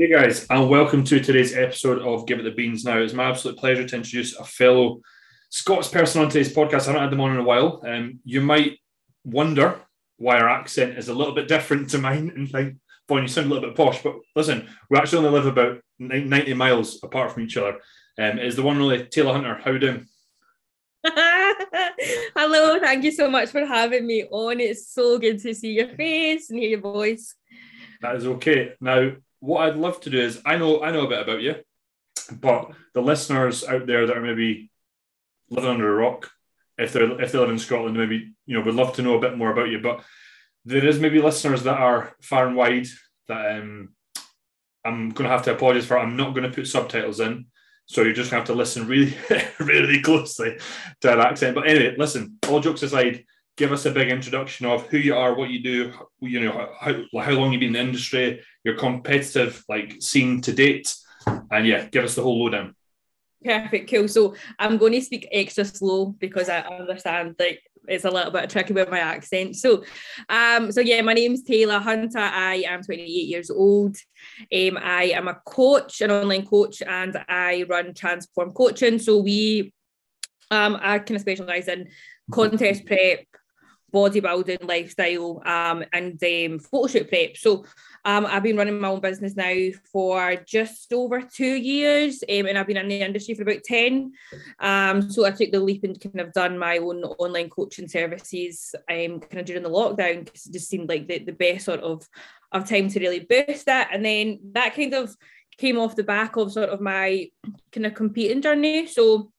Hey guys, and welcome to today's episode of Give It the Beans. Now, it's my absolute pleasure to introduce a fellow Scots person on today's podcast. I haven't had them on in a while. Um, you might wonder why our accent is a little bit different to mine and think, Yvonne, you sound a little bit posh, but listen, we actually only live about 90 miles apart from each other. Um, is the one really Taylor Hunter. How you doing? Hello, thank you so much for having me on. It's so good to see your face and hear your voice. That is okay. Now, what I'd love to do is I know I know a bit about you, but the listeners out there that are maybe living under a rock, if they're if they live in Scotland, maybe you know would love to know a bit more about you. But there is maybe listeners that are far and wide that um, I'm going to have to apologize for. I'm not going to put subtitles in, so you're just going to have to listen really, really closely to that accent. But anyway, listen. All jokes aside, give us a big introduction of who you are, what you do, you know, how, how long you've been in the industry, your competitive like scene to date, and yeah, give us the whole lowdown. Perfect, cool. So I'm going to speak extra slow because I understand like it's a little bit tricky with my accent. So, um, so yeah, my name's Taylor Hunter. I am 28 years old. Um, I am a coach, an online coach, and I run Transform Coaching. So we, um, I kind of specialise in contest prep, bodybuilding lifestyle um, and um, photo shoot prep. So um, I've been running my own business now for just over two years um, and I've been in the industry for about 10. Um, so I took the leap and kind of done my own online coaching services um, kind of during the lockdown because it just seemed like the, the best sort of, of time to really boost that. And then that kind of came off the back of sort of my kind of competing journey. So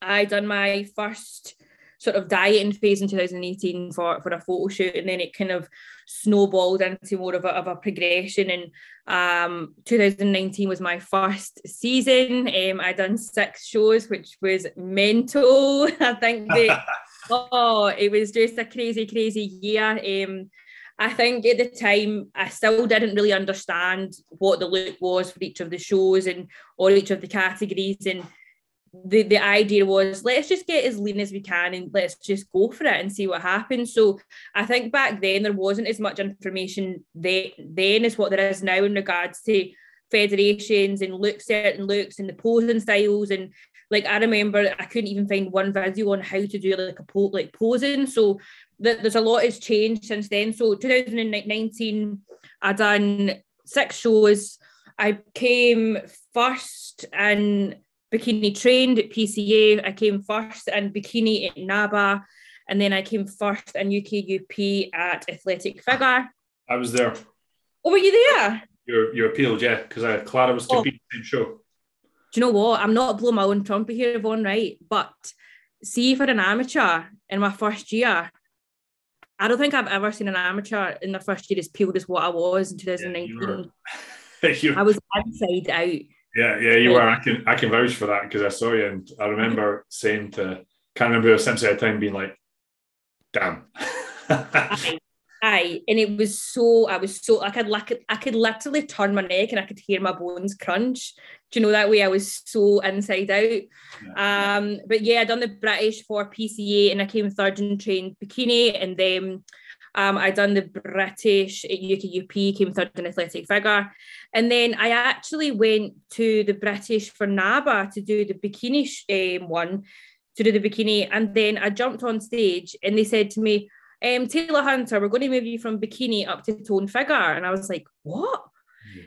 I done my first sort of dieting phase in 2018 for, for a photo shoot and then it kind of snowballed into more of a, of a progression. And um, 2019 was my first season. Um, I done six shows which was mental I think that oh it was just a crazy crazy year. Um, I think at the time I still didn't really understand what the look was for each of the shows and or each of the categories. And the, the idea was let's just get as lean as we can and let's just go for it and see what happens. So I think back then there wasn't as much information then as what there is now in regards to federations and look certain looks and the posing styles and like I remember I couldn't even find one video on how to do like a po- like posing. So th- there's a lot has changed since then. So 2019 I done six shows. I came first and bikini trained at PCA. I came first in bikini at NABBA. and then I came first in UKUP at Athletic Figure. I was there. Oh, were you there? You you appealed, yeah, because uh, Clara was competing oh. same show. Do you know what? I'm not blowing my own trumpet here, Yvonne, right? But see, for an amateur in my first year, I don't think I've ever seen an amateur in the first year as peeled as what I was in 2019. Yeah, you were, you, I was inside out. Yeah, yeah, you were. I can I can vouch for that because I saw you, and I remember saying to can't remember essentially at time being like, "Damn." I and it was so I was so I could like I could literally turn my neck and I could hear my bones crunch. Do you know that way? I was so inside out. Yeah. Um, but yeah, I done the British for PCA and I came third in trained bikini, and then um, I done the British at UKUP, came third in athletic figure. And then I actually went to the British for NABBA to do the bikini um, one, to do the bikini. And then I jumped on stage and they said to me, um, Taylor Hunter, we're going to move you from bikini up to tone figure. And I was like, what?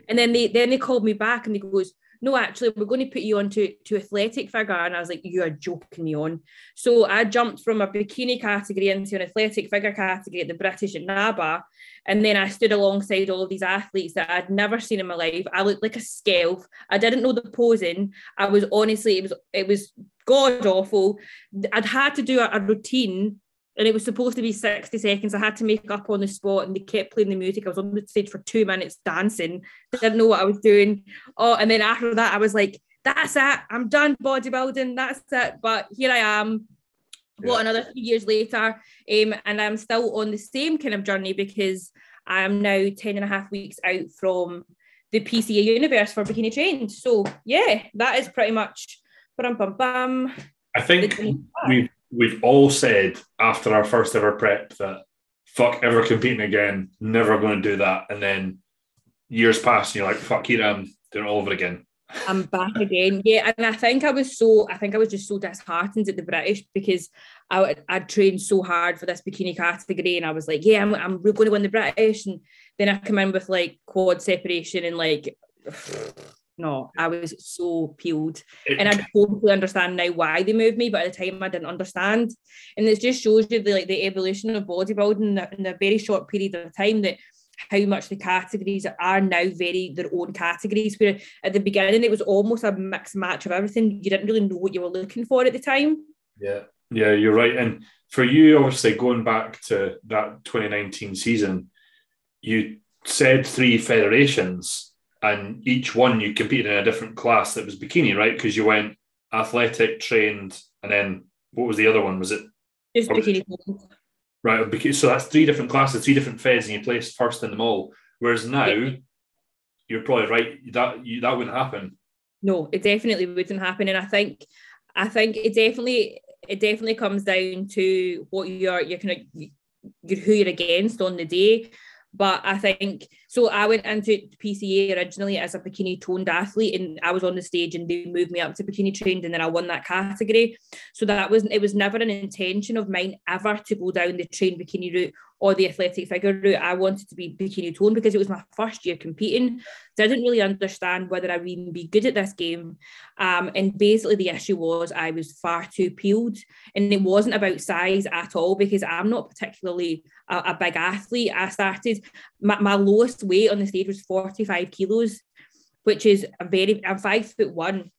And then they then they called me back and they goes, no, actually, we're going to put you on to, athletic figure. And I was like, you are joking me on. So I jumped from a bikini category into an athletic figure category at the British at NABBA. And then I stood alongside all of these athletes that I'd never seen in my life. I looked like a scale. I didn't know the posing. I was honestly, it was it was god awful. I'd had to do a, a routine and it was supposed to be 60 seconds. I had to make up on the spot and they kept playing the music. I was on the stage for two minutes dancing. Didn't know what I was doing. Oh, and then after that, I was like, that's it. I'm done bodybuilding. That's it. But here I am. Yeah. What another three years later. Um, and I'm still on the same kind of journey because I'm now 10 and a half weeks out from the PCA universe for bikini trained. So yeah, that is pretty much bum bum bum. I think we we've all said after our first ever prep that fuck ever competing again, never going to do that. And then years pass and you're like, fuck it, I'm doing it all over again. I'm back again. Yeah, and I think I was so I think I was just so disheartened at the British because I I'd trained so hard for this bikini category and I was like, yeah, I'm I'm going to win the British and then I come in with like quad separation and like no, I was so peeled. And I totally understand now why they moved me, but at the time I didn't understand. And it just shows you the like the evolution of bodybuilding in a very short period of time that how much the categories are now very their own categories. Where at the beginning it was almost a mixed match of everything. You didn't really know what you were looking for at the time. Yeah, yeah, you're right. And for you, obviously, going back to that 2019 season, you said three federations, and each one you competed in a different class that was bikini, right? Because you went athletic, trained, and then what was the other one? Was it just bikini? right? So that's three different classes, three different feds, and you placed first in them all. Whereas now, you're probably right that you, that wouldn't happen. No, it definitely wouldn't happen, and I think, I think it definitely, it definitely comes down to what you're, you're kind of, you're who you're against on the day. But I think so. I went into PCA originally as a bikini toned athlete, and I was on the stage, and they moved me up to bikini trained, and then I won that category. So that wasn't—it was never an intention of mine ever to go down the train bikini route or the athletic figure route. I wanted to be bikini toned because it was my first year competing. I Didn't really understand whether I would even be good at this game. Um, and basically, the issue was I was far too peeled. And it wasn't about size at all because I'm not particularly a, a big athlete. I started, my, my lowest weight on the stage was 45 kilos, which is a very, I'm five foot one,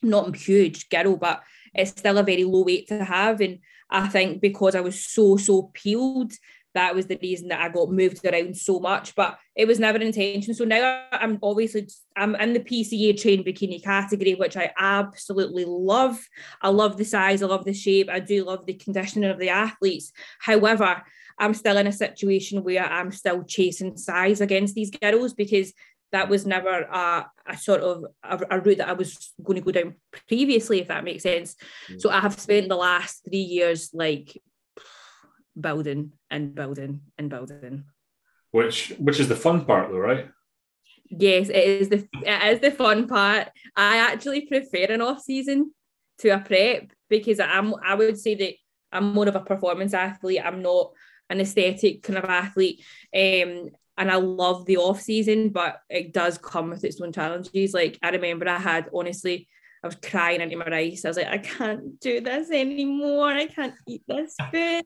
not huge girl, but it's still a very low weight to have. And I think because I was so, so peeled, that was the reason that I got moved around so much. But it was never intention. So now I'm obviously I'm in the PCA trained bikini category, which I absolutely love. I love the size, I love the shape, I do love the conditioning of the athletes. However, I'm still in a situation where I'm still chasing size against these girls because that was never a, a sort of a, a, route that I was going to go down previously, if that makes sense. Mm. So I have spent the last three years like building and building and building. Which which is the fun part though, right? Yes, it is the it is the fun part. I actually prefer an off season to a prep because I'm I would say that I'm more of a performance athlete. I'm not an aesthetic kind of athlete. Um, and I love the off season, but it does come with its own challenges. Like I remember I had honestly I was crying into my rice. I was like, I can't do this anymore. I can't eat this food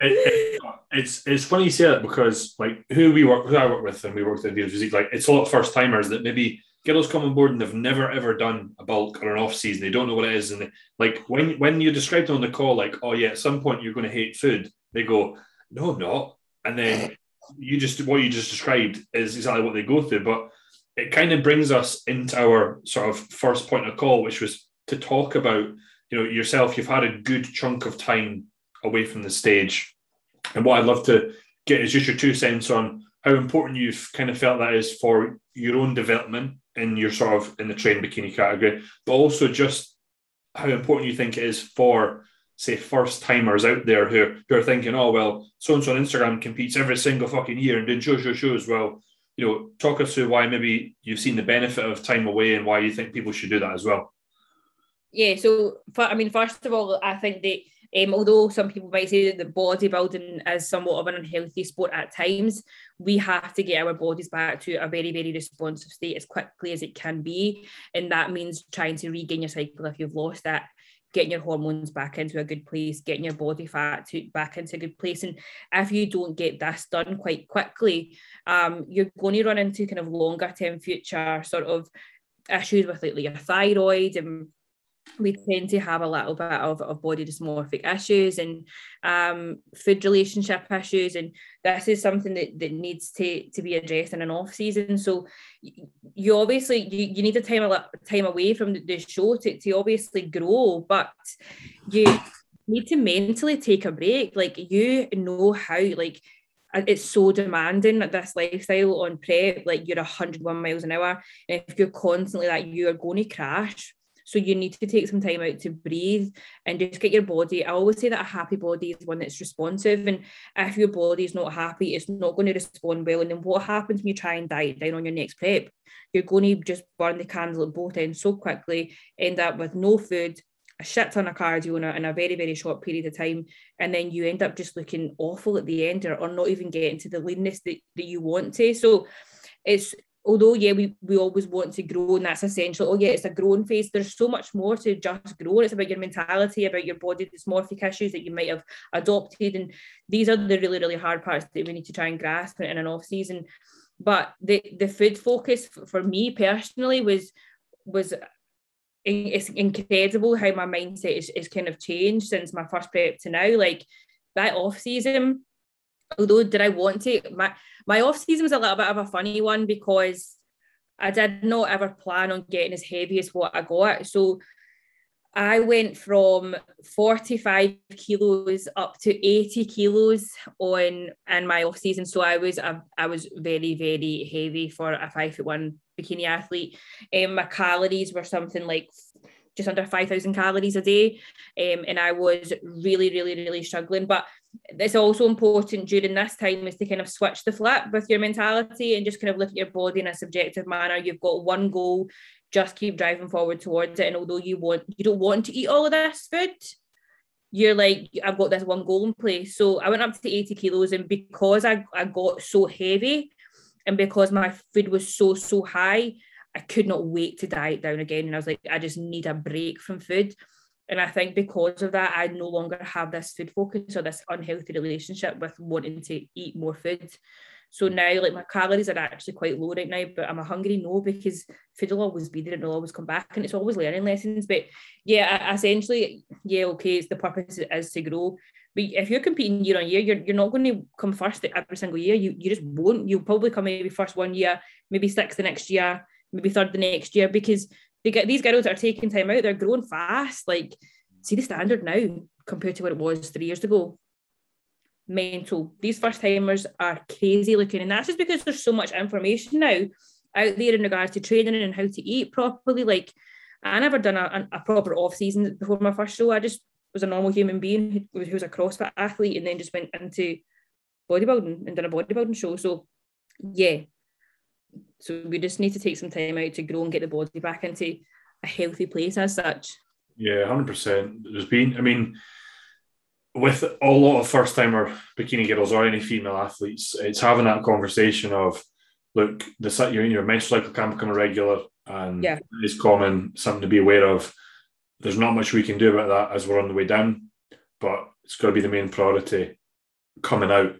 it, it, it's it's funny you say that because like who we work who I work with and we work with in physique like it's a lot of first timers that maybe girls come on board and they've never ever done a bulk or an off season. They don't know what it is. And they, like when when you described on the call like oh yeah at some point you're going to hate food they go no I'm not. And then you just what you just described is exactly what they go through. But it kind of brings us into our sort of first point of call which was to talk about you know yourself. You've had a good chunk of time away from the stage. And what I'd love to get is just your two cents on how important you've kind of felt that is for your own development in your sort of in the train bikini category, but also just how important you think it is for say first timers out there who, who are thinking, oh well, so and so on Instagram competes every single fucking year and doing show show shows. Well, you know, talk us through why maybe you've seen the benefit of time away and why you think people should do that as well. Yeah, so I mean, first of all, I think that um, although some people might say that bodybuilding is somewhat of an unhealthy sport at times, we have to get our bodies back to a very, very responsive state as quickly as it can be. And that means trying to regain your cycle if you've lost that, getting your hormones back into a good place, getting your body fat to, back into a good place. And if you don't get this done quite quickly, um, you're going to run into kind of longer term future sort of issues with like, like your thyroid and we tend to have a little bit of, of body dysmorphic issues and um, food relationship issues and this is something that, that needs to, to be addressed in an off season. So you obviously you, you need a time a time away from the show to, to obviously grow but you need to mentally take a break. Like you know how like it's so demanding that this lifestyle on prep like you're 101 miles an hour and if you're constantly like you're going to crash So you need to take some time out to breathe and just get your body. I always say that a happy body is one that's responsive. And if your body is not happy, it's not going to respond well. And then what happens when you try and diet down on your next prep? You're going to just burn the candle at both ends so quickly, end up with no food, a shit ton of cardio in a, in a very, very short period of time. And then you end up just looking awful at the end or, or not even getting to the leanness that, that you want to. So it's although yeah we, we always want to grow and that's essential. Oh yeah it's a growing phase. There's so much more to just grow. It's about your mentality about your body dysmorphic issues that you might have adopted. And these are the really really hard parts that we need to try and grasp in an off season. But the the food focus for me personally was was it's incredible how my mindset is, is kind of changed since my first prep to now. Like that off season although did I want to my my off season was a little bit of a funny one because I did not ever plan on getting as heavy as what I got. So I went from 45 kilos up to 80 kilos on in my off season. So I was I, I was very, very heavy for a five foot one bikini athlete. Um, my calories were something like just under 5,000 calories a day. Um, and I was really, really, really struggling. But it's also important during this time is to kind of switch the flip with your mentality and just kind of look at your body in a subjective manner. You've got one goal, just keep driving forward towards it. And although you want you don't want to eat all of this food, you're like, I've got this one goal in place. So I went up to 80 kilos, and because I, I got so heavy and because my food was so, so high, I could not wait to diet down again. And I was like, I just need a break from food. And I think because of that, I no longer have this food focus or this unhealthy relationship with wanting to eat more food. So mm. now, like my calories are actually quite low right now, but am I hungry? No, because food will always be there and it'll always come back, and it's always learning lessons. But yeah, essentially, yeah, okay, it's the purpose is to grow. But if you're competing year on year, you're, you're not going to come first every single year. You you just won't. You'll probably come maybe first one year, maybe sixth the next year, maybe third the next year, because they get these girls are taking time out, they're growing fast. Like, see the standard now compared to what it was three years ago. Mental. These first timers are crazy looking, and that's just because there's so much information now out there in regards to training and how to eat properly. Like, I never done a, a proper off season before my first show. I just was a normal human being who, who was a CrossFit athlete, and then just went into bodybuilding and done a bodybuilding show. So, yeah, so we just need to take some time out to grow and get the body back into a healthy place as such. Yeah, hundred percent. There's been, I mean, with a lot of first timer bikini girls or any female athletes, it's having that conversation of, look, the your your menstrual cycle can become irregular, and yeah. it's common, something to be aware of. There's not much we can do about that as we're on the way down, but it's got to be the main priority coming out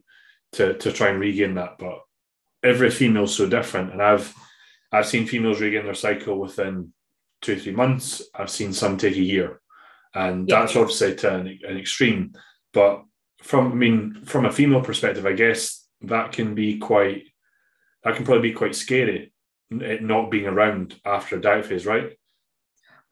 to to try and regain that. But every female's so different, and I've I've seen females regain their cycle within two three months. I've seen some take a year, and yeah. that's obviously to an, an extreme. But from I mean, from a female perspective, I guess that can be quite that can probably be quite scary. It not being around after a diet phase, right?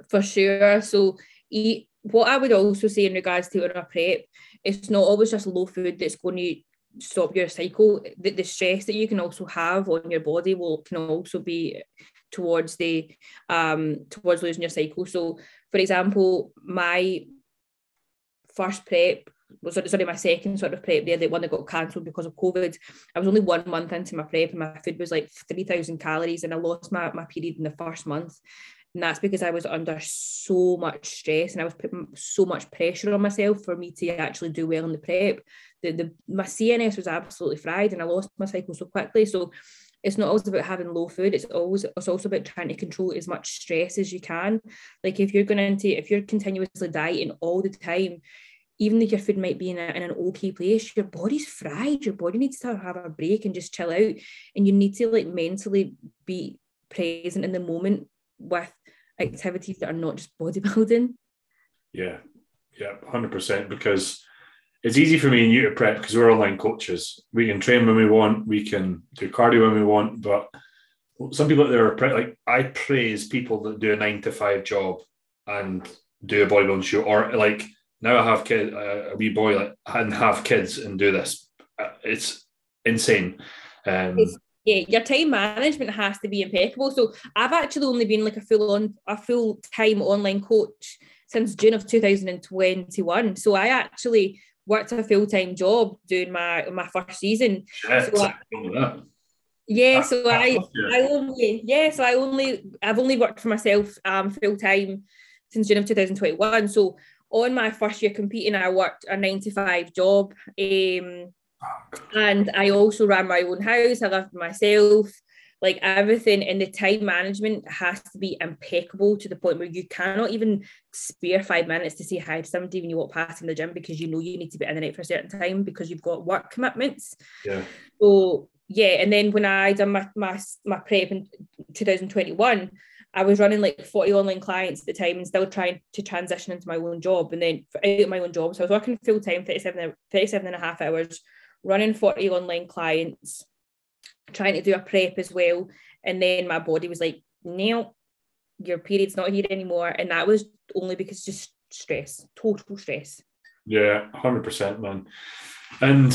For sure. So eat what I would also say in regards to a prep, it's not always just low food that's going to stop your cycle the, the stress that you can also have on your body will can also be towards the um towards losing your cycle so for example my first prep was sorry, my second sort of prep there, the one that got cancelled because of COVID. I was only one month into my prep and my food was like 3,000 calories and I lost my, my period in the first month. And that's because I was under so much stress and I was putting so much pressure on myself for me to actually do well in the prep the, the my CNS was absolutely fried and I lost my cycle so quickly. So it's not always about having low food. It's always it's also about trying to control as much stress as you can. Like if you're going into if you're continuously dieting all the time, even though your food might be in, a, in an okay place, your body's fried. Your body needs to have a break and just chill out. And you need to like mentally be present in the moment with activities that are not just bodybuilding. Yeah, yeah, hundred percent. Because it's easy for me and you to prep because we're online coaches. We can train when we want, we can do cardio when we want, but some people out there are pre- like I praise people that do a nine to five job and do a bodybuilding show, or like now I have kid uh, a wee boy like and have kids and do this. Uh, it's insane. Um, it's, yeah, your time management has to be impeccable. So I've actually only been like a full on a full time online coach since June of 2021. So I actually worked a full time job doing my my first season. Shit, So I- that. Yeah, so I I only yeah, so I only I've only worked for myself um full time since June of 2021. So on my first year competing, I worked a nine to five job. Um and I also ran my own house, I lived myself, like everything and the time management has to be impeccable to the point where you cannot even spare five minutes to say hi to somebody when you walk past in the gym because you know you need to be in the night for a certain time because you've got work commitments. Yeah. So yeah, and then when I done my my my prep in 2021, I was running like 40 online clients at the time and still trying to transition into my own job. And then out of my own job, so I was working full time, 37, 37 and a half hours, running 40 online clients, trying to do a prep as well. And then my body was like, no, your period's not here anymore. And that was only because just stress, total stress. Yeah, hundred percent, man. And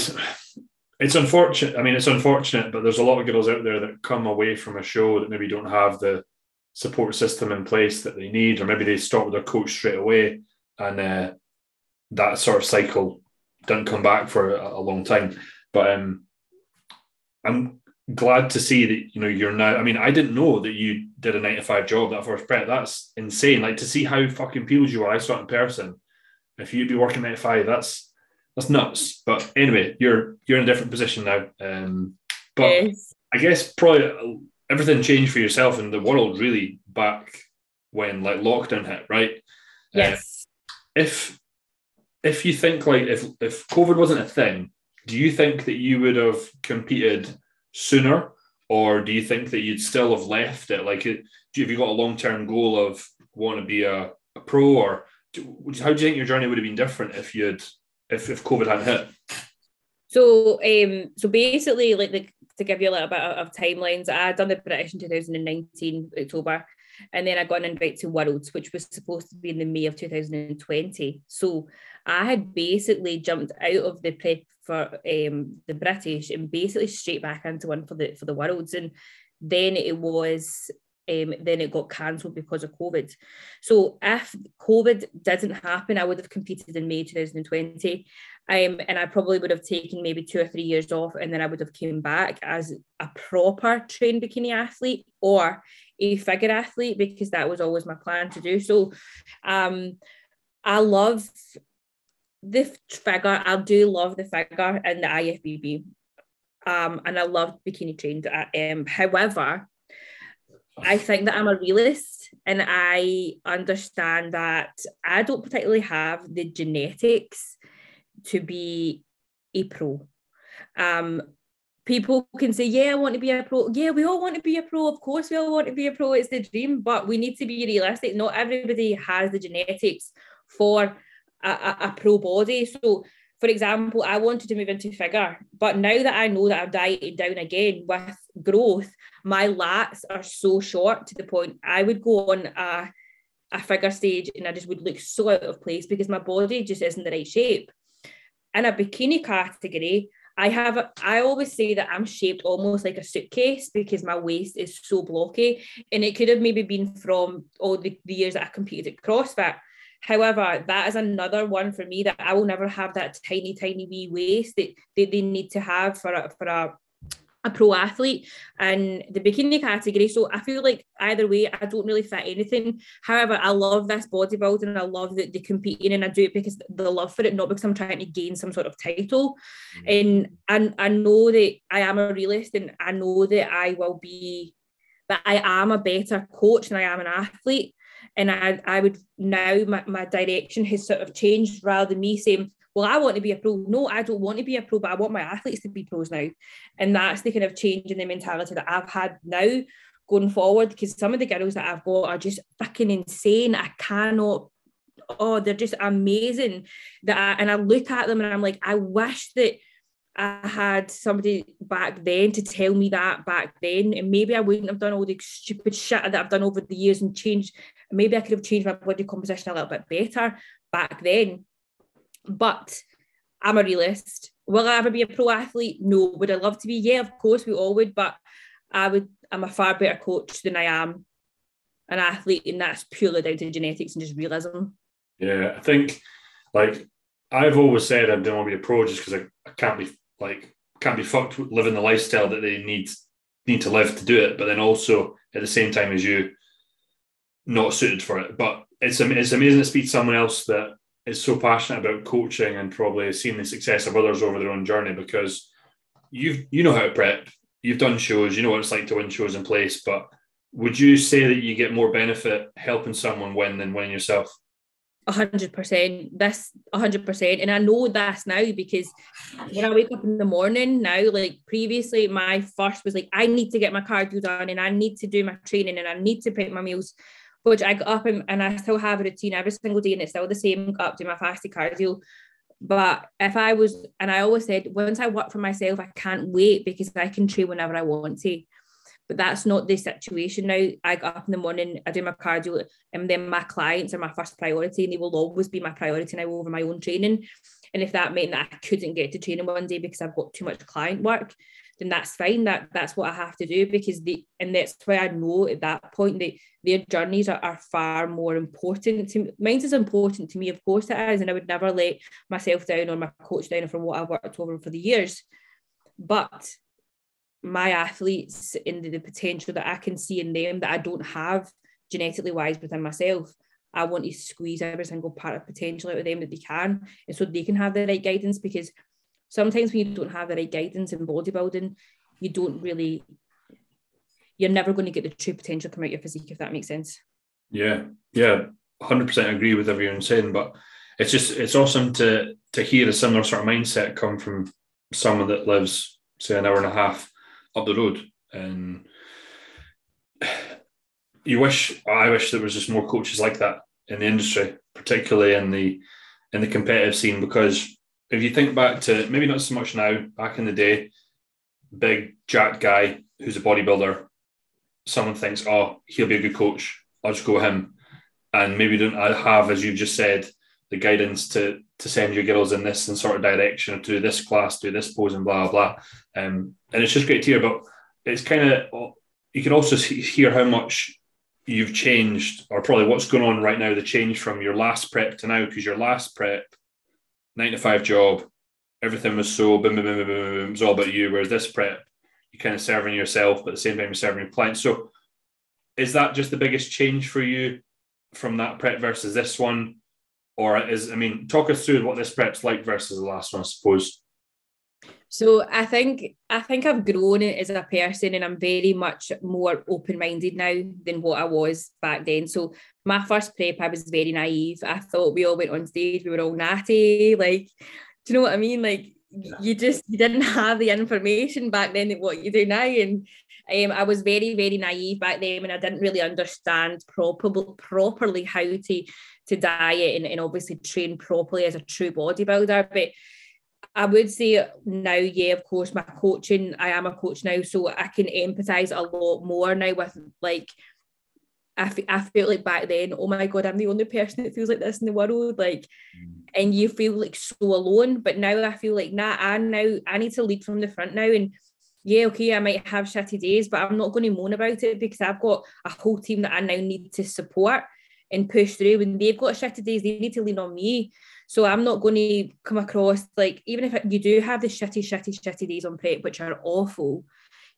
it's unfortunate. I mean, it's unfortunate, but there's a lot of girls out there that come away from a show that maybe don't have the support system in place that they need, or maybe they start with their coach straight away, and uh, that sort of cycle doesn't come back for a, a long time. But um, I'm glad to see that you know you're now. I mean, I didn't know that you did a nine to five job that first prep. That's insane. Like to see how fucking peels you are. I saw it in person. If you'd be working nine to five, that's that's nuts. But anyway, you're you're in a different position now. Um, but yes. I guess probably everything changed for yourself and the world really back when like lockdown hit, right? Uh, Yes. if if you think like if if COVID wasn't a thing, do you think that you would have competed sooner, or do you think that you'd still have left it? Like, do you, have you got a long term goal of want to be a, a pro, or do, how do you think your journey would have been different if you'd if if COVID hadn't hit? So, um, so basically, like the, to give you a little bit of, of timelines, I done the British in 2019 October, and then I got an invite to Worlds, which was supposed to be in the May of 2020. So I had basically jumped out of the prep for um, the British and basically straight back into one for the for the Worlds, and then it was. Um, then it got cancelled because of COVID. So if COVID didn't happen, I would have competed in May 2020. Um, and I probably would have taken maybe two or three years off, and then I would have came back as a proper trained bikini athlete or a figure athlete because that was always my plan to do. So, um, I love the figure. I do love the figure and the IFBB, um, and I love bikini trained. Um, however, I think that I'm a realist and I understand that I don't particularly have the genetics to be a pro. Um, people can say, Yeah, I want to be a pro. Yeah, we all want to be a pro. Of course, we all want to be a pro. It's the dream, but we need to be realistic. Not everybody has the genetics for a, a, a pro body. So, for example, I wanted to move into figure, but now that I know that I've dieted down again with growth, my lats are so short to the point I would go on a, a figure stage and I just would look so out of place because my body just isn't the right shape. In a bikini category, I have I always say that I'm shaped almost like a suitcase because my waist is so blocky. And it could have maybe been from all the, the years that I competed at CrossFit. However, that is another one for me that I will never have that tiny, tiny wee waist that, that they need to have for a, for a, a pro athlete and the bikini category. So I feel like either way, I don't really fit anything. However, I love this bodybuilding. I love that they competing and I do it because the love for it, not because I'm trying to gain some sort of title. Mm. And and I know that I am a realist and I know that I will be, that I am a better coach than I am an athlete. And I, I would now my, my direction has sort of changed rather than me saying, well, I want to be a pro. No, I don't want to be a pro, but I want my athletes to be pros now. And that's the kind of change in the mentality that I've had now going forward. Because some of the girls that I've got are just fucking insane. I cannot, oh, they're just amazing. That I, and I look at them and I'm like, I wish that I had somebody back then to tell me that back then, and maybe I wouldn't have done all the stupid shit that I've done over the years and changed. Maybe I could have changed my body composition a little bit better back then. But I'm a realist. Will I ever be a pro athlete? No. Would I love to be? Yeah, of course we all would. But I would I'm a far better coach than I am an athlete, and that's purely down to genetics and just realism. Yeah, I think like I've always said I don't want to be a pro just because I, I can't be like can't be fucked with living the lifestyle that they need need to live to do it, but then also at the same time as you, not suited for it. But it's it's amazing to speak to someone else that is so passionate about coaching and probably seeing the success of others over their own journey because you've you know how to prep, you've done shows, you know what it's like to win shows in place. But would you say that you get more benefit helping someone win than winning yourself? Hundred percent. This hundred percent. And I know this now because when I wake up in the morning now, like previously, my first was like, I need to get my cardio done and I need to do my training and I need to pick my meals. Which I got up and, and I still have a routine every single day and it's still the same, got up to my fasted cardio. But if I was, and I always said, once I work for myself, I can't wait because I can train whenever I want to. But that's not the situation now. I get up in the morning, I do my cardio, and then my clients are my first priority, and they will always be my priority now over my own training. And if that meant that I couldn't get to training one day because I've got too much client work, then that's fine. That that's what I have to do because the and that's why I know at that point that their journeys are, are far more important to me. Mine's is important to me, of course it is, and I would never let myself down or my coach down from what I've worked over for the years. But my athletes and the potential that I can see in them that I don't have genetically wise within myself. I want to squeeze every single part of potential out of them that they can, and so they can have the right guidance. Because sometimes when you don't have the right guidance in bodybuilding, you don't really, you're never going to get the true potential come out your physique, if that makes sense. Yeah, yeah, hundred percent agree with everyone saying, but it's just it's awesome to to hear a similar sort of mindset come from someone that lives say an hour and a half up the road. And you wish, I wish there was just more coaches like that in the industry, particularly in the in the competitive scene. Because if you think back to maybe not so much now, back in the day, big jack guy who's a bodybuilder, someone thinks, oh, he'll be a good coach. I'll just go with him. And maybe don't have, as you've just said, the guidance to to send your girls in this and sort of direction or do this class, do this pose and blah blah. Um, and it's just great to hear. But it's kind of you can also hear how much you've changed, or probably what's going on right now. The change from your last prep to now, because your last prep, nine to five job, everything was so boom, boom, boom, boom, boom, boom, it was all about you. Whereas this prep, you're kind of serving yourself, but at the same time you're serving your clients. So, is that just the biggest change for you from that prep versus this one? or is I mean, talk us through what this prep's like versus the last one, I suppose. So I think I think I've grown as a person and I'm very much more open-minded now than what I was back then. So my first prep, I was very naive. I thought we all went on stage, we were all natty. Like, do you know what I mean? Like you just you didn't have the information back then what you do now. And um, I was very, very naive back then and I didn't really understand proper, properly how to to diet and, and obviously train properly as a true bodybuilder. But I would say now, yeah, of course, my coaching, I am a coach now, so I can empathize a lot more now with like, I, f- I feel like back then, oh my God, I'm the only person that feels like this in the world. Like, mm. and you feel like so alone. But now I feel like, nah, I now, I need to lead from the front now. And yeah, okay, I might have shitty days, but I'm not going to moan about it because I've got a whole team that I now need to support and push through. When they've got shitty days, they need to lean on me. So I'm not going to come across like even if you do have the shitty, shitty, shitty days on prep, which are awful,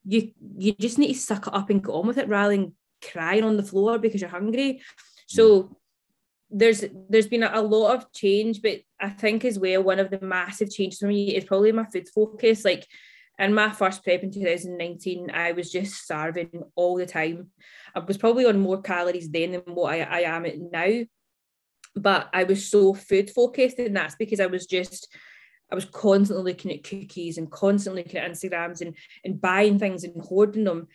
you you just need to suck it up and go on with it rather than crying on the floor because you're hungry. So mm. there's there's been a, lot of change, but I think as well one of the massive changes for me is probably my food focus. Like in my first prep in 2019, I was just starving all the time. I was probably on more calories then than what I, I am at now. But I was so food focused, and that's because I was just I was constantly looking at cookies and constantly looking at Instagrams and, and buying things and hoarding them.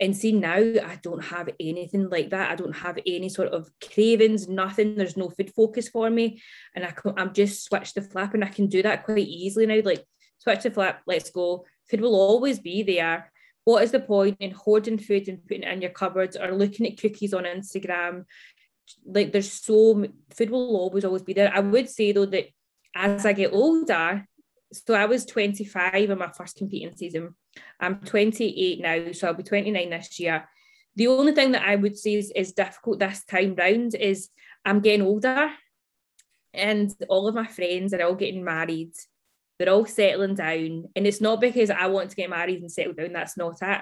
And see now I don't have anything like that. I don't have any sort of cravings, nothing. There's no food focus for me. And I can, I'm just switched the flap and I can do that quite easily now. Like switch the flap, let's go food will always be there. What is the point in hoarding food and putting it in your cupboards or looking at cookies on Instagram? Like there's so food will always always be there. I would say though that as I get older, so I was 25 in my first competing season. I'm 28 now, so I'll be 29 this year. The only thing that I would say is, is difficult this time round is I'm getting older and all of my friends are all getting married. They're all settling down. And it's not because I want to get married and settle down. That's not it.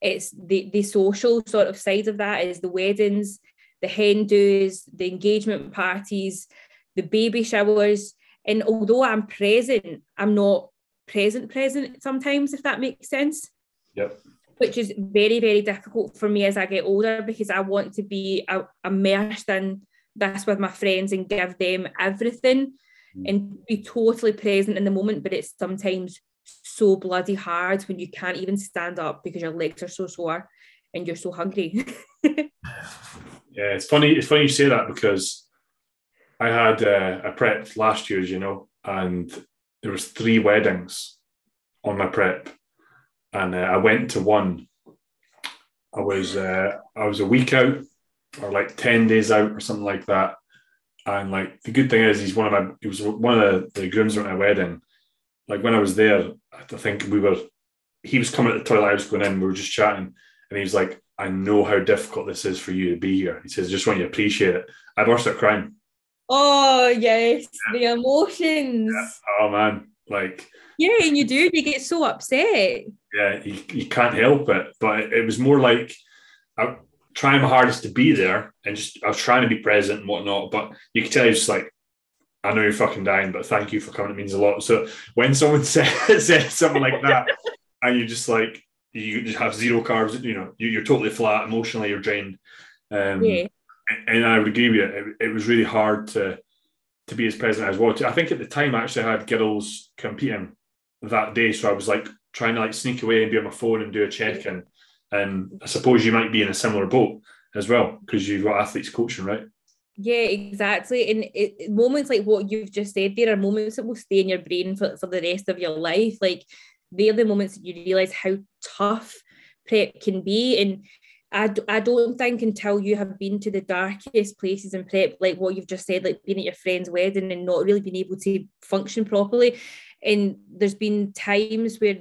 It's the, the social sort of side of that is the weddings, the hen do's, the engagement parties, the baby showers. And although I'm present, I'm not present present sometimes, if that makes sense. Yep. Which is very, very difficult for me as I get older because I want to be uh, immersed in this with my friends and give them everything mm. and be totally present in the moment. But it's sometimes so bloody hard when you can't even stand up because your legs are so sore and you're so hungry. yeah, it's funny. It's funny you say that because I had uh, a prep last year, as you know, and there was three weddings on my prep, and uh, I went to one. I was uh, I was a week out, or like ten days out, or something like that. And like the good thing is, he's one of my he was one of the, the grooms at my wedding. Like when I was there, I think we were. He was coming to the toilet. I was going in. We were just chatting, and he was like, "I know how difficult this is for you to be here." He says, "Just want you to appreciate it." I burst out crying. Oh yes, yeah. the emotions. Yeah. Oh man, like yeah, and you do. You get so upset. Yeah, you, you can't help it. But it, it was more like I trying my hardest to be there and just I was trying to be present and whatnot. But you could tell he's just like, I know you're fucking dying, but thank you for coming. It means a lot. So when someone says, says something like that, and you're just like you just have zero carbs, you know, you, are totally flat emotionally, you're drained. Um, yeah and I would agree with you. It, it, was really hard to to be as present as well. I think at the time I actually had girls competing that day, so I was like trying to like sneak away and be on my phone and do a check in. And I suppose you might be in a similar boat as well because you've got athletes coaching, right? Yeah, exactly. And it, moments like what you've just said, there are moments that will stay in your brain for, for the rest of your life. Like they're the moments that you realize how tough prep can be. And I d- I don't think until you have been to the darkest places in prep, like what you've just said, like being at your friend's wedding and not really being able to function properly. And there's been times where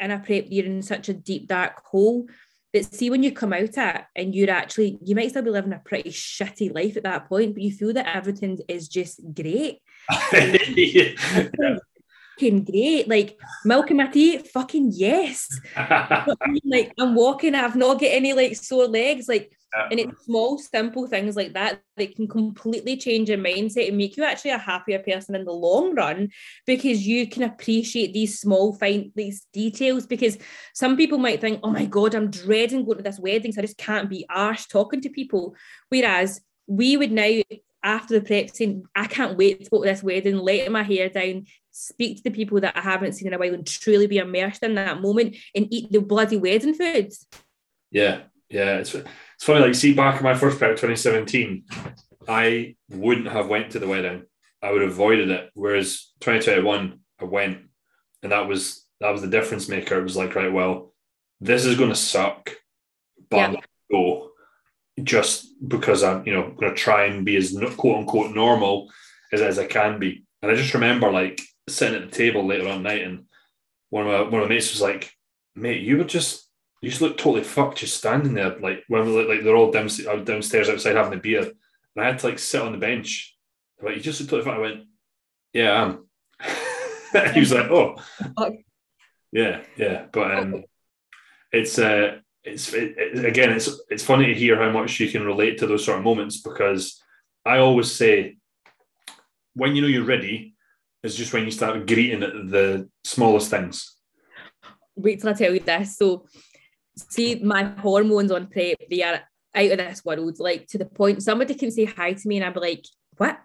in a prep you're in such a deep dark hole that see when you come out at and you're actually you might still be living a pretty shitty life at that point, but you feel that everything is just great. yeah fucking great. Like milking my teeth, fucking yes. like I'm walking, I've not got any like sore legs. Like and it's small, simple things like that that can completely change your mindset and make you actually a happier person in the long run because you can appreciate these small, fine, these details. Because some people might think, oh my God, I'm dreading going to this wedding, so I just can't be arsed talking to people. Whereas we would now after the prep saying, I can't wait to go to this wedding, letting my hair down, speak to the people that I haven't seen in a while and truly be immersed in that moment and eat the bloody wedding foods. Yeah, yeah. It's it's funny, like see back in my first prep 2017, I wouldn't have went to the wedding. I would have avoided it. Whereas 2021, I went. And that was that was the difference maker. It was like, right, well, this is gonna suck, but yeah. I'm gonna go just because I'm, you know, gonna try and be as quote unquote normal as, as I can be. And I just remember like sitting at the table later on night, and one of my one of my mates was like, "Mate, you were just you just look totally fucked just standing there, like when like, like they're all downstairs, downstairs outside having a beer, and I had to like sit on the bench. Like you just look totally fucked. I went, "Yeah, I am." he was like, "Oh, yeah, yeah," but um, it's uh, it's it, it, again, it's it's funny to hear how much you can relate to those sort of moments because I always say when you know you're ready, is just when you start greeting at the smallest things. Wait till I tell you this. So, see, my hormones on prep, they are out of this world. Like to the point, somebody can say hi to me, and I'll be like, "What?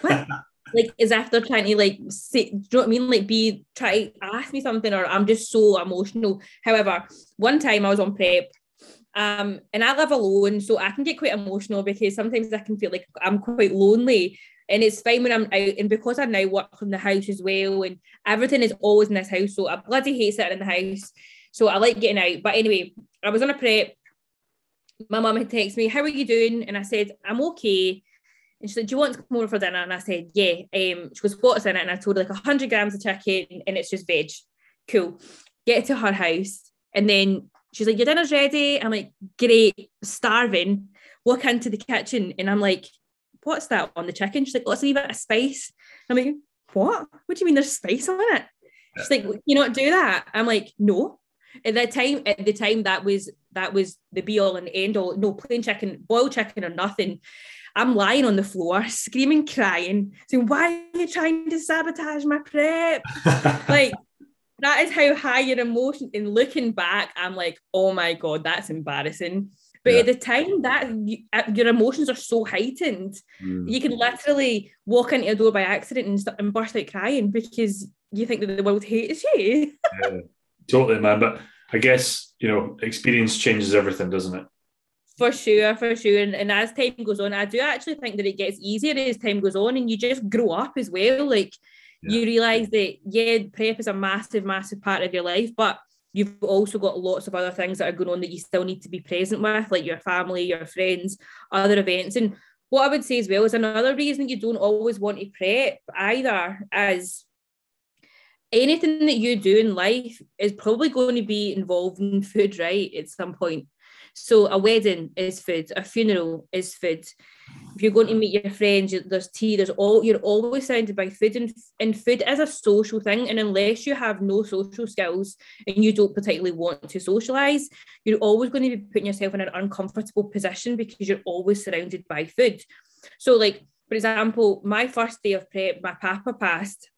What?" like as if they're trying to like say, do you know what I mean? Like be try to ask me something, or I'm just so emotional. However, one time I was on prep. Um, and I live alone, so I can get quite emotional because sometimes I can feel like I'm quite lonely. And it's fine when I'm out, and because I now work from the house as well, and everything is always in this house, so I bloody hate sitting in the house. So I like getting out. But anyway, I was on a prep. My mum had texted me, "How are you doing?" And I said, "I'm okay." And she said, "Do you want to come over for dinner?" And I said, "Yeah." Um, she goes, "What's in it?" And I told her like hundred grams of chicken, and it's just veg. Cool. get to her house, and then she's like, Your dinner's ready. I'm like, Great, starving. Walk into the kitchen, and I'm like, What's that on the chicken? She's like, oh, Let's leave it a spice. I'm like, What? What do you mean there's spice on it? She's like, You not do that? I'm like, No. At the time, at the time, that was that was the be all and end all. No plain chicken, boiled chicken, or nothing. I'm lying on the floor, screaming, crying, saying, Why are you trying to sabotage my prep? like, that is how high your emotion. And looking back, I'm like, Oh my God, that's embarrassing. But yeah. at the time, that uh, your emotions are so heightened, mm. you can literally walk into a door by accident and, and burst out crying because you think that the world hates you. yeah, totally, man. But I guess you know, experience changes everything, doesn't it? For sure, for sure. And, and as time goes on, I do actually think that it gets easier as time goes on and you just grow up as well. Like yeah. you realise that, yeah, prep is a massive, massive part of your life, but you've also got lots of other things that are going on that you still need to be present with, like your family, your friends, other events. And what I would say as well is another reason you don't always want to prep either as anything that you do in life is probably going to be involved in food, right? At some point. So a wedding is food, a funeral is food. If you're going to meet your friends, there's tea, there's all you're always surrounded by food and, and food is a social thing. And unless you have no social skills and you don't particularly want to socialize, you're always going to be putting yourself in an uncomfortable position because you're always surrounded by food. So, like, for example, my first day of prep, my papa passed.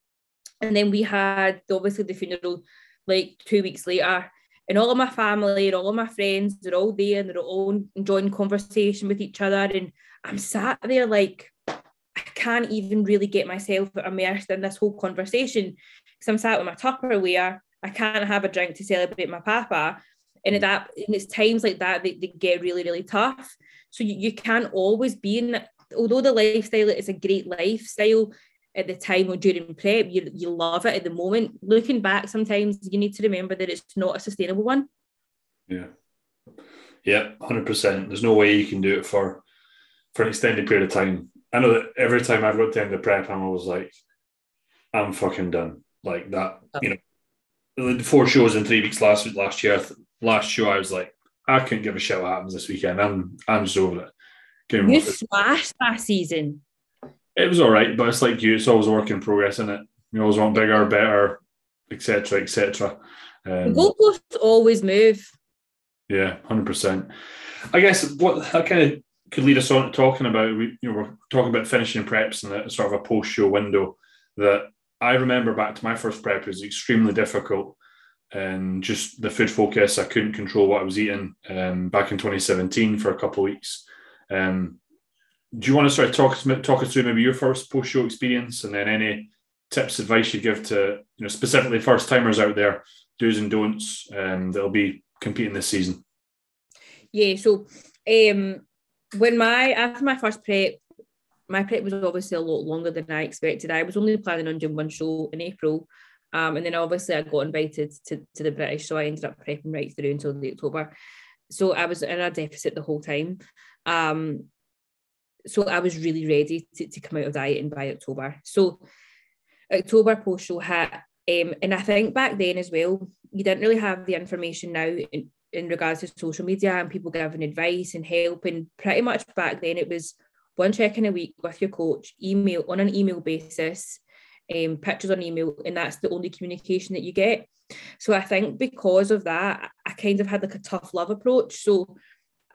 And then we had obviously the funeral like two weeks later and all of my family and all of my friends they're all there and they're all enjoying conversation with each other. And i'm sat there like i can't even really get myself immersed in this whole conversation. Because i'm sat with my tupperware i can't have a drink to celebrate my papa. And at mm. that and it's times like that they, they get really really tough. So you, you can't always be in although the lifestyle is a great lifestyle at the time or during prep, you, you love it at the moment. Looking back, sometimes you need to remember that it's not a sustainable one. Yeah. Yeah, 100%. There's no way you can do it for for an extended period of time. I know that every time I've got to end the prep, I'm always like, I'm fucking done. Like that, you know, the four shows in three weeks last last year. Last show, I was like, I couldn't give a shit what happens this weekend. I'm I'm just over it. you smashed last season. It was all right, but it's like you, it's always a work in progress, isn't it? You always want bigger, better, etc., etc. Um, goalposts always move. Yeah, hundred percent. I guess what that kind of could lead us on to talking about. We, you know, we're talking about finishing preps and sort of a post-show window. That I remember back to my first prep was extremely difficult, and just the food focus. I couldn't control what I was eating. Um, back in 2017 for a couple of weeks. Um, do you want to sort of talk, talk us through maybe your first post show experience and then any tips, advice you give to you know specifically first timers out there, do's and don'ts um, that'll be competing this season? Yeah, so um, when my after my first prep, my prep was obviously a lot longer than I expected. I was only planning on doing one show in April. Um, and then obviously I got invited to, to the British, so I ended up prepping right through until the October. So I was in a deficit the whole time. Um, so I was really ready to, to come out of dieting by October. So October post show hit, um, and I think back then as well, you didn't really have the information now in, in regards to social media and people giving advice and help. And pretty much back then it was one check in a week with your coach, email on an email basis, um, pictures on email, and that's the only communication that you get. So I think because of that, I kind of had like a tough love approach. So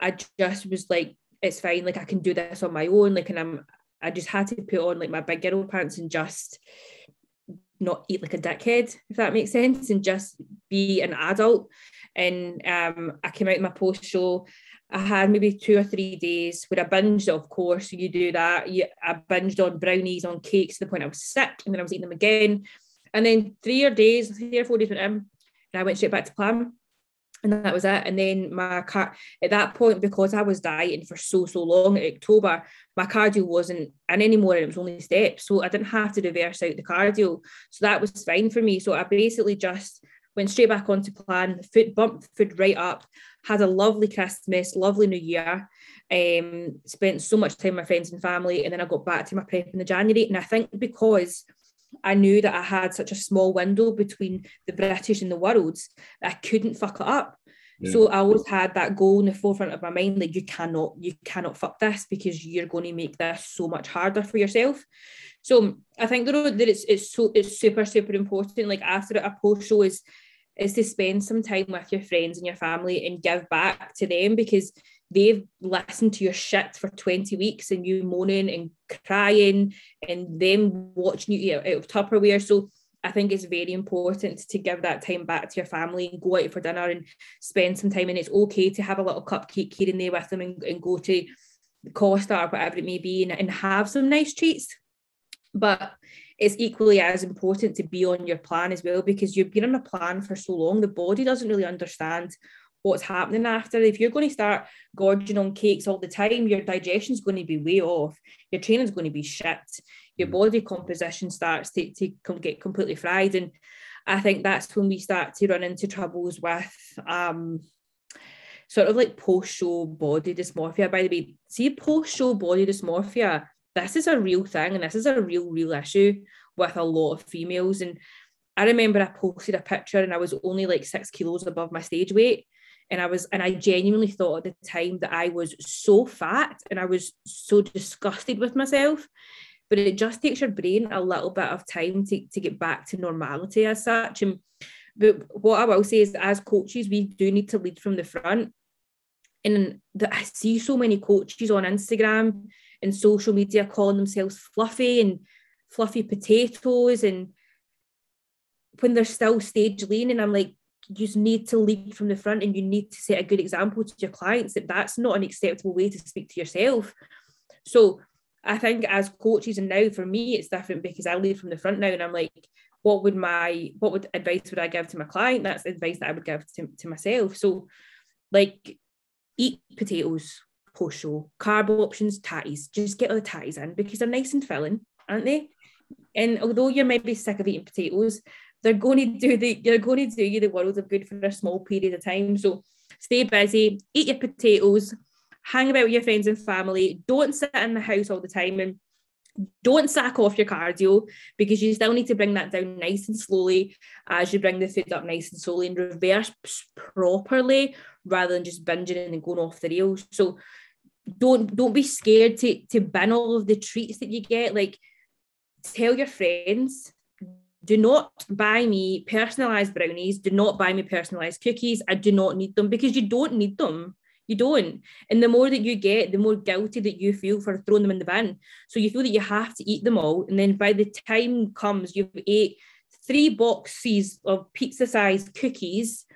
I just was like, it's fine. Like I can do this on my own. Like, and I'm, I just had to put on like my big girl pants and just not eat like a dickhead, if that makes sense, and just be an adult. And um, I came out in my post show. I had maybe two or three days where I binged, of course, you do that. You, I binged on brownies, on cakes to the point I was sick, and then I was eating them again. And then three or days, three or four days went in, and I went straight back to plan and that was it. And then my car at that point, because I was dieting for so so long in October, my cardio wasn't in anymore, and it was only steps, so I didn't have to reverse out the cardio. So that was fine for me. So I basically just went straight back onto plan. Foot bumped food right up. Had a lovely Christmas, lovely New Year. Um, spent so much time with my friends and family, and then I got back to my prep in the January. And I think because I knew that I had such a small window between the British and the world that I couldn't fuck it up. Yeah. So I always had that goal in the forefront of my mind, like you cannot, you cannot fuck this because you're going to make this so much harder for yourself. So I think the road that it's it's so it's super super important. Like after a post show is is to spend some time with your friends and your family and give back to them because they've listened to your shit for 20 weeks and you moaning and crying and them watching you out of Tupperware. So I think it's very important to give that time back to your family and go out for dinner and spend some time. And it's okay to have a little cupcake here and there with them and, and go to Costa or whatever it may be and, and have some nice treats. But it's equally as important to be on your plan as well because you've been on a plan for so long, the body doesn't really understand what's happening after. If you're going to start gorging on cakes all the time, your digestion's going to be way off, your training's going to be shit, your mm. body composition starts to, to get completely fried. And I think that's when we start to run into troubles with um, sort of like post-show body dysmorphia. By the way, see post-show body dysmorphia this is a real thing and this is a real, real issue with a lot of females. And I remember I posted a picture and I was only like six kilos above my stage weight. And I was, and I genuinely thought at the time that I was so fat and I was so disgusted with myself. But it just takes your brain a little bit of time to, to get back to normality as such. And but what I will say is, as coaches, we do need to lead from the front. And the, I see so many coaches on Instagram and social media calling themselves fluffy and fluffy potatoes and when they're still stage lean and I'm like you just need to lead from the front and you need to set a good example to your clients that that's not an acceptable way to speak to yourself so I think as coaches and now for me it's different because I lead from the front now and I'm like what would my what would advice would I give to my client that's advice that I would give to, to myself so like eat potatoes post show. Carb options, tatties. Just get all the tatties in because they're nice and filling, aren't they? And although you might be sick of eating potatoes, they're going to do the you're going to do you the world of good for a small period of time. So stay busy, eat your potatoes, hang about with your friends and family. Don't sit in the house all the time and don't sack off your cardio because you still need to bring that down nice and slowly as you bring the food up nice and slowly and reverse properly rather than just binging and going off the rails. So don't don't be scared to to bin all of the treats that you get. Like tell your friends, do not buy me personalized brownies, do not buy me personalized cookies. I do not need them because you don't need them. You don't. And the more that you get, the more guilty that you feel for throwing them in the bin. So you feel that you have to eat them all. And then by the time comes, you've ate three boxes of pizza sized cookies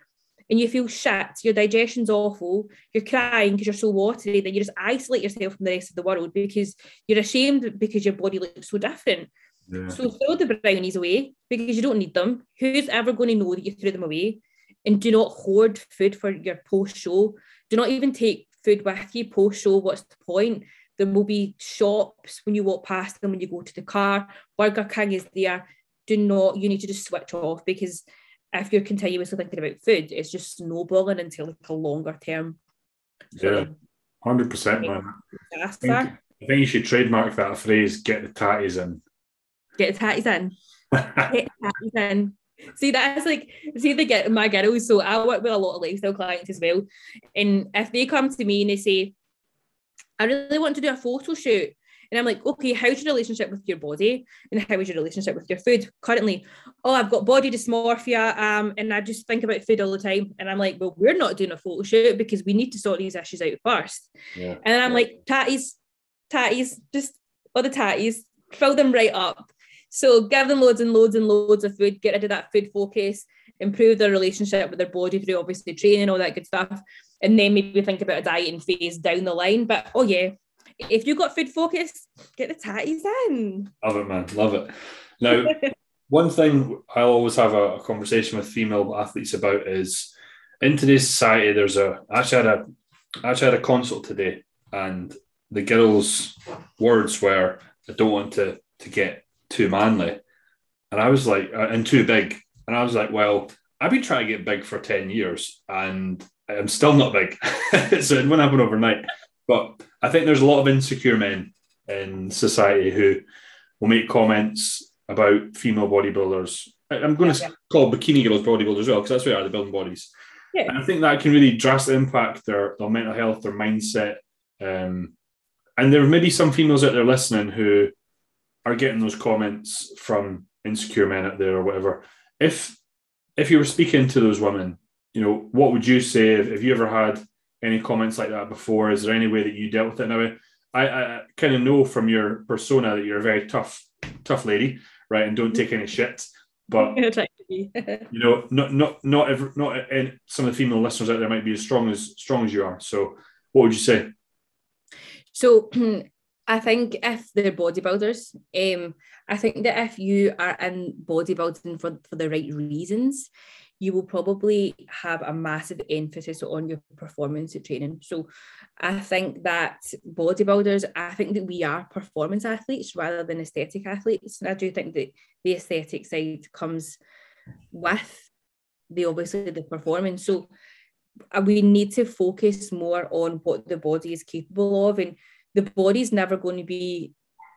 and you feel shit, your digestion's awful, you're crying because you're so watery, that you just isolate yourself from the rest of the world because you're ashamed because your body looks so different. Yeah. So throw the brownies away because you don't need them. Who's ever going to know that you threw them away? And do not hoard food for your post show. Do not even take food with you post show. What's the point? There will be shops when you walk past them when you go to the car. Burger King is there. Do not, you need to just switch off because if you're continuously thinking about food, it's just snowballing into like a longer term. Yeah, hundred percent, man. I think, I think, you should trademark that phrase. Get the tatties in. Get the tatties in. get tatties in. See, that's like, see, they get my girls. So I work with a lot of lifestyle clients as well. And if they come to me and they say, I really want to do a photo shoot, and I'm like, okay, how's your relationship with your body? And how is your relationship with your food currently? Oh, I've got body dysmorphia. Um, and I just think about food all the time. And I'm like, well, we're not doing a photo shoot because we need to sort these issues out first. Yeah. And I'm yeah. like, tatties, tatties, just all the tatties, fill them right up. So give them loads and loads and loads of food, get rid of that food focus, improve their relationship with their body through obviously training, all that good stuff. And then maybe think about a dieting phase down the line. But oh yeah, if you've got food focus, get the tatties in. Love it, man. Love it. Now, one thing I always have a, a, conversation with female athletes about is in today's society, there's a I actually had a I actually had a consult today, and the girls' words were, "I don't want to to get too manly," and I was like, uh, "and too big," and I was like, "Well, I've been trying to get big for ten years, and I'm still not big, so it won't happen overnight." But I think there's a lot of insecure men in society who will make comments about female bodybuilders. I'm going to yeah. call bikini girls bodybuilders as well because that's where they are, the building bodies. Yeah. And I think that can really drastically impact their, their mental health, their mindset. Um, and there may be some females out there listening who are getting those comments from insecure men out there or whatever. If if you were speaking to those women, you know, what would you say if, if you ever had any comments like that before? Is there any way that you dealt with it now? I, I kind of know from your persona that you're a very tough, tough lady, right? And don't take any shit. But you know, not not not every, not in, some of the female listeners out there might be as strong as strong as you are. So, what would you say? So, I think if they're bodybuilders, um, I think that if you are in bodybuilding for, for the right reasons, you will probably have a massive emphasis on your performance training. So I think that bodybuilders, I think that we are performance athletes rather than aesthetic athletes. And I do think that the aesthetic side comes with the obviously the performance. So uh, we need to focus more on what the body is capable of. And the body's never going to be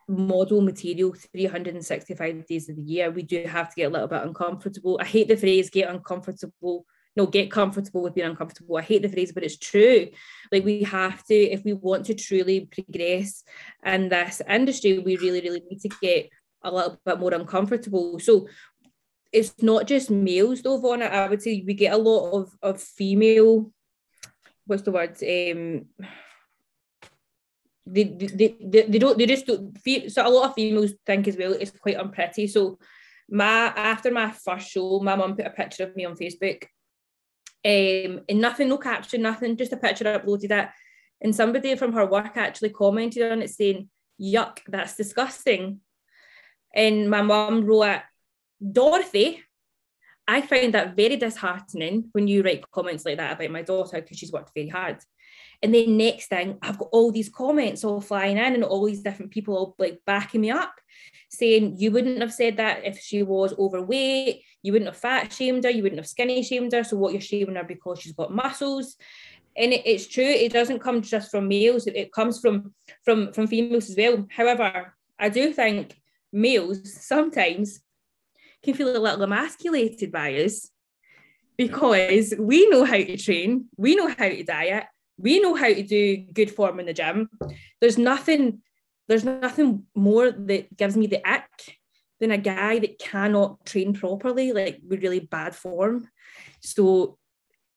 model material 365 days of the year, we do have to get a little bit uncomfortable. I hate the phrase get uncomfortable. No, get comfortable with being uncomfortable. I hate the phrase, but it's true. Like we have to, if we want to truly progress in this industry, we really, really need to get a little bit more uncomfortable. So it's not just males though, Vonna. I would say we get a lot of, of female, what's the word? Um they, they, they, they don't they just don't so a lot of females think as well it's quite unpretty. So my after my first show my mum put a picture of me on Facebook um and nothing no caption nothing just a picture uploaded it. And somebody from her work actually commented on it saying yuck that's disgusting. And my mum wrote Dorothy I find that very disheartening when you write comments like that about my daughter because she's worked very hard and then next thing, I've got all these comments all flying in and all these different people all like backing me up, saying you wouldn't have said that if she was overweight, you wouldn't have fat shamed her, you wouldn't have skinny shamed her. So what you're shaming her because she's got muscles. And it, it's true, it doesn't come just from males, it, it comes from from from females as well. However, I do think males sometimes can feel a little emasculated by us because we know how to train, we know how to diet, we know how to do good form in the gym. There's nothing, there's nothing more that gives me the ick than a guy that cannot train properly, like with really bad form. So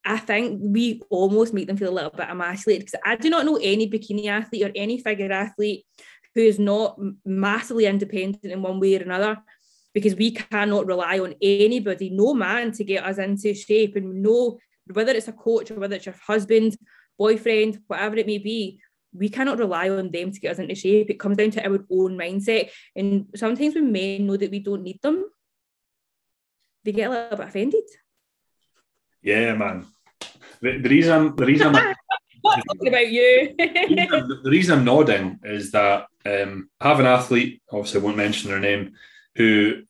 I think we almost make them feel a little bit emasculated because I do not know any bikini athlete or any figure athlete who is not massively independent in one way or another because we cannot rely on anybody, no man, to get us into shape and no whether it's a coach or whether it's your husband boyfriend, whatever it may be, we cannot rely on them to get us into shape. It comes down to our own mindset. And sometimes when men know that we don't need them, they get a little bit offended. Yeah, man. The, the reason I'm, the reason I'm not talking about you. the, the, reason I'm nodding is that um, I have an athlete, obviously I won't mention their name, who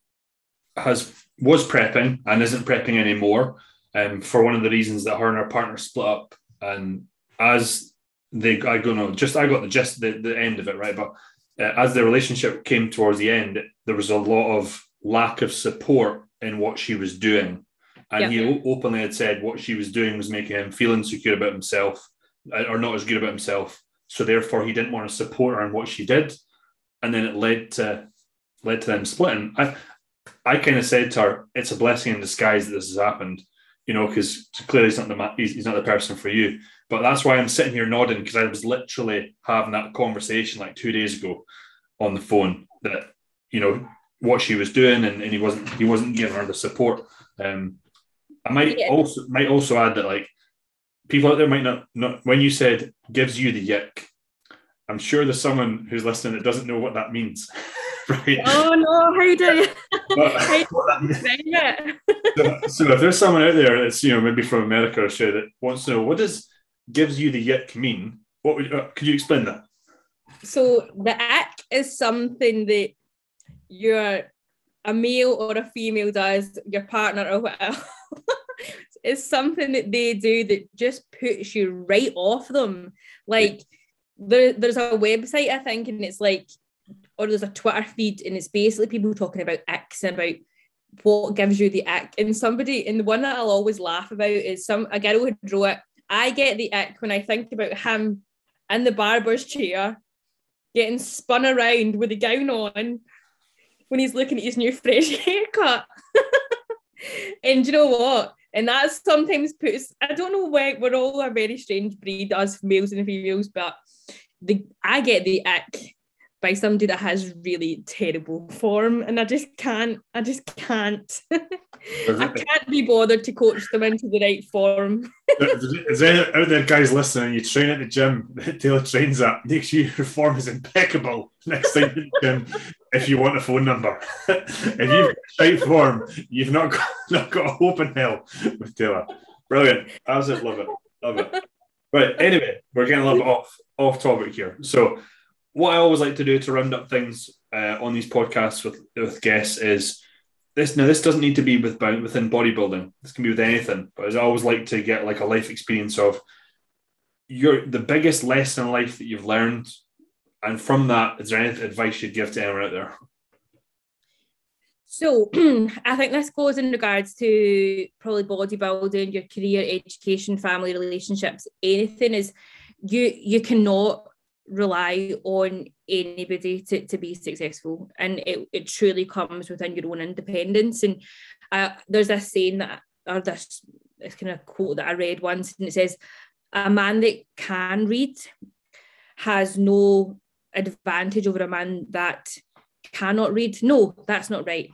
has was prepping and isn't prepping anymore. Um, for one of the reasons that her and her partner split up, and as they, I don't know, just I got the gist, the, the end of it right, but uh, as the relationship came towards the end, there was a lot of lack of support in what she was doing, and he openly had said what she was doing was making him feel insecure about himself uh, or not as good about himself. So therefore, he didn't want to support her in what she did, and then it led to led to them splitting. I I kind of said to her, "It's a blessing in disguise that this has happened." You know, because clearly he's not the he's, he's not the person for you. But that's why I'm sitting here nodding because I was literally having that conversation like two days ago on the phone that you know what she was doing and, and he wasn't he wasn't giving her the support. Um, I might yeah. also might also add that like people out there might not not when you said gives you the yick, I'm sure there's someone who's listening that doesn't know what that means. right? Oh no, how do you, how do you so, so if there's someone out there that's you know maybe from America or so that wants to know what does gives you the yick mean? What would uh, could you explain that? So the ick is something that you're a male or a female does, your partner or whatever. it's something that they do that just puts you right off them. Like there, there's a website I think, and it's like or there's a Twitter feed, and it's basically people talking about X and about what gives you the ick. And somebody, and the one that I'll always laugh about is some a girl who drew it. I get the ick when I think about him in the barber's chair, getting spun around with a gown on when he's looking at his new fresh haircut. and you know what? And that sometimes puts, I don't know why we're all a very strange breed, as males and females, but the I get the ick by somebody that has really terrible form and I just can't I just can't I can't be bothered to coach them into the right form. Is there out there guys listening you train at the gym Tayla trains at make sure your form is impeccable next time you gym if you want a phone number if you've got right form you've not got, not got a hope in hell with Tayla brilliant absolutely love it love it right anyway we're getting a little bit off off topic here so what I always like to do to round up things uh, on these podcasts with, with guests is this. Now, this doesn't need to be with, within bodybuilding. This can be with anything. But I always like to get like a life experience of your the biggest lesson in life that you've learned, and from that, is there any advice you'd give to anyone out there? So I think this goes in regards to probably bodybuilding, your career, education, family relationships, anything is you you cannot rely on anybody to, to be successful. And it, it truly comes within your own independence. And uh, there's this saying that or this, this kind of quote that I read once and it says a man that can read has no advantage over a man that cannot read? No that's not right.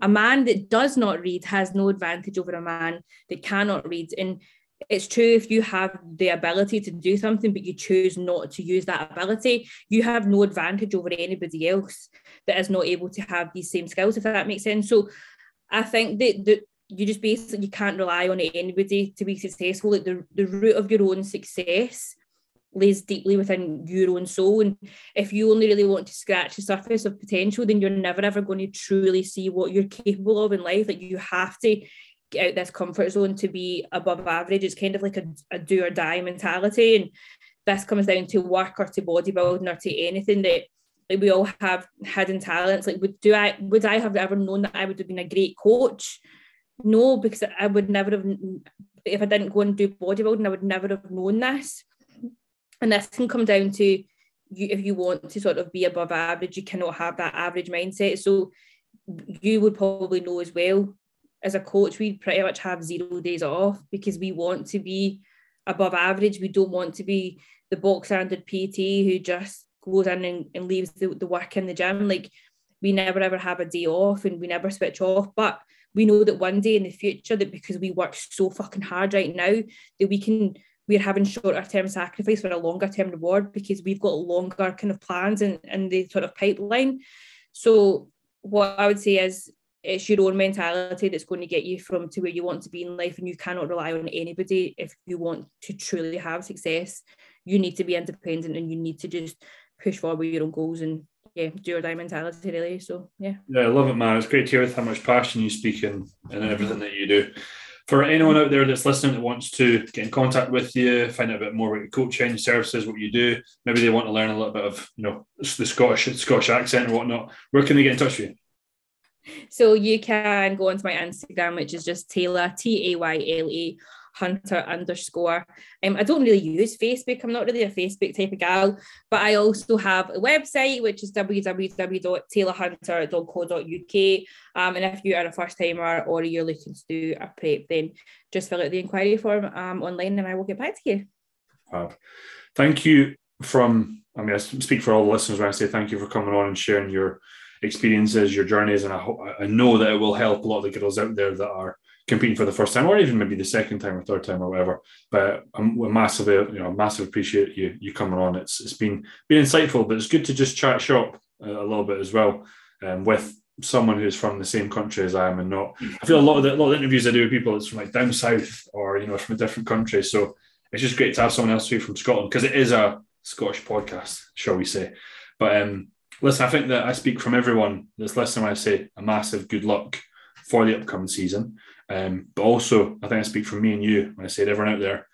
A man that does not read has no advantage over a man that cannot read. And it's true if you have the ability to do something but you choose not to use that ability you have no advantage over anybody else that is not able to have these same skills if that makes sense. So i think that, that you just basically you can't rely on anybody to be successful. Like the, the root of your own success lays deeply within your own soul and if you only really want to scratch the surface of potential then you're never ever going to truly see what you're capable of in life like you have to get out this comfort zone to be above average. It's kind of like a, a do or die mentality. And this comes down to work or to bodybuilding or to anything that like we all have hidden talents. Like would do I would I have ever known that I would have been a great coach? No, because I would never have if I didn't go and do bodybuilding, I would never have known this. And this can come down to you if you want to sort of be above average, you cannot have that average mindset. So you would probably know as well as a coach, we pretty much have zero days off because we want to be above average. We don't want to be the box standard PT who just goes in and, and leaves the, the work in the gym. Like we never ever have a day off and we never switch off. But we know that one day in the future that because we work so fucking hard right now that we can we're having shorter term sacrifice for a longer term reward because we've got longer kind of plans in, in the sort of pipeline. So what I would say is it's your own mentality that's going to get you from to where you want to be in life and you cannot rely on anybody if you want to truly have success. You need to be independent and you need to just push forward your own goals and yeah do your die mentality really. So yeah. Yeah i love it man. It's great to hear with how much passion you speak in and everything that you do for anyone out there that's listening that wants to get in contact with you, find out a bit more about your coaching services, what you do, maybe they want to learn a little bit of you know the Scottish Scottish accent or whatnot, where can they get in touch with you? So you can go onto my Instagram, which is just Tayla, T A Y L A Hunter underscore. Um, I don't really use Facebook. I'm not really a Facebook type of gal, but I also have a website which is www.taylorhunter.co.uk. Um, and if you are a first timer or you're looking to do a prep, then just fill out the inquiry form um, online and I will get back to you. Uh, thank you from, I mean, I speak for all the listeners when I say thank you for coming on and sharing your experiences, your journeys, and I, I know that it will help a lot of the girls out there that are competing for the first time, or even maybe the second time or third time or whatever. But I'm massively, you know, massive appreciate you you coming on. It's it's been been insightful, but it's good to just chat shop a, a little bit as well um, with someone who's from the same country as I am, and not. I feel a lot of the a lot of interviews I do with people, it's from like down south or you know from a different country. So it's just great to have someone else from Scotland because it is a Scottish podcast, shall we say? But um, listen, I think that I speak from everyone that's listening I say a massive good luck for the upcoming season. Um, but also, I think I speak for me and you when I say to everyone out there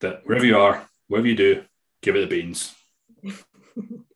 that wherever you are, whatever you do, give it the beans.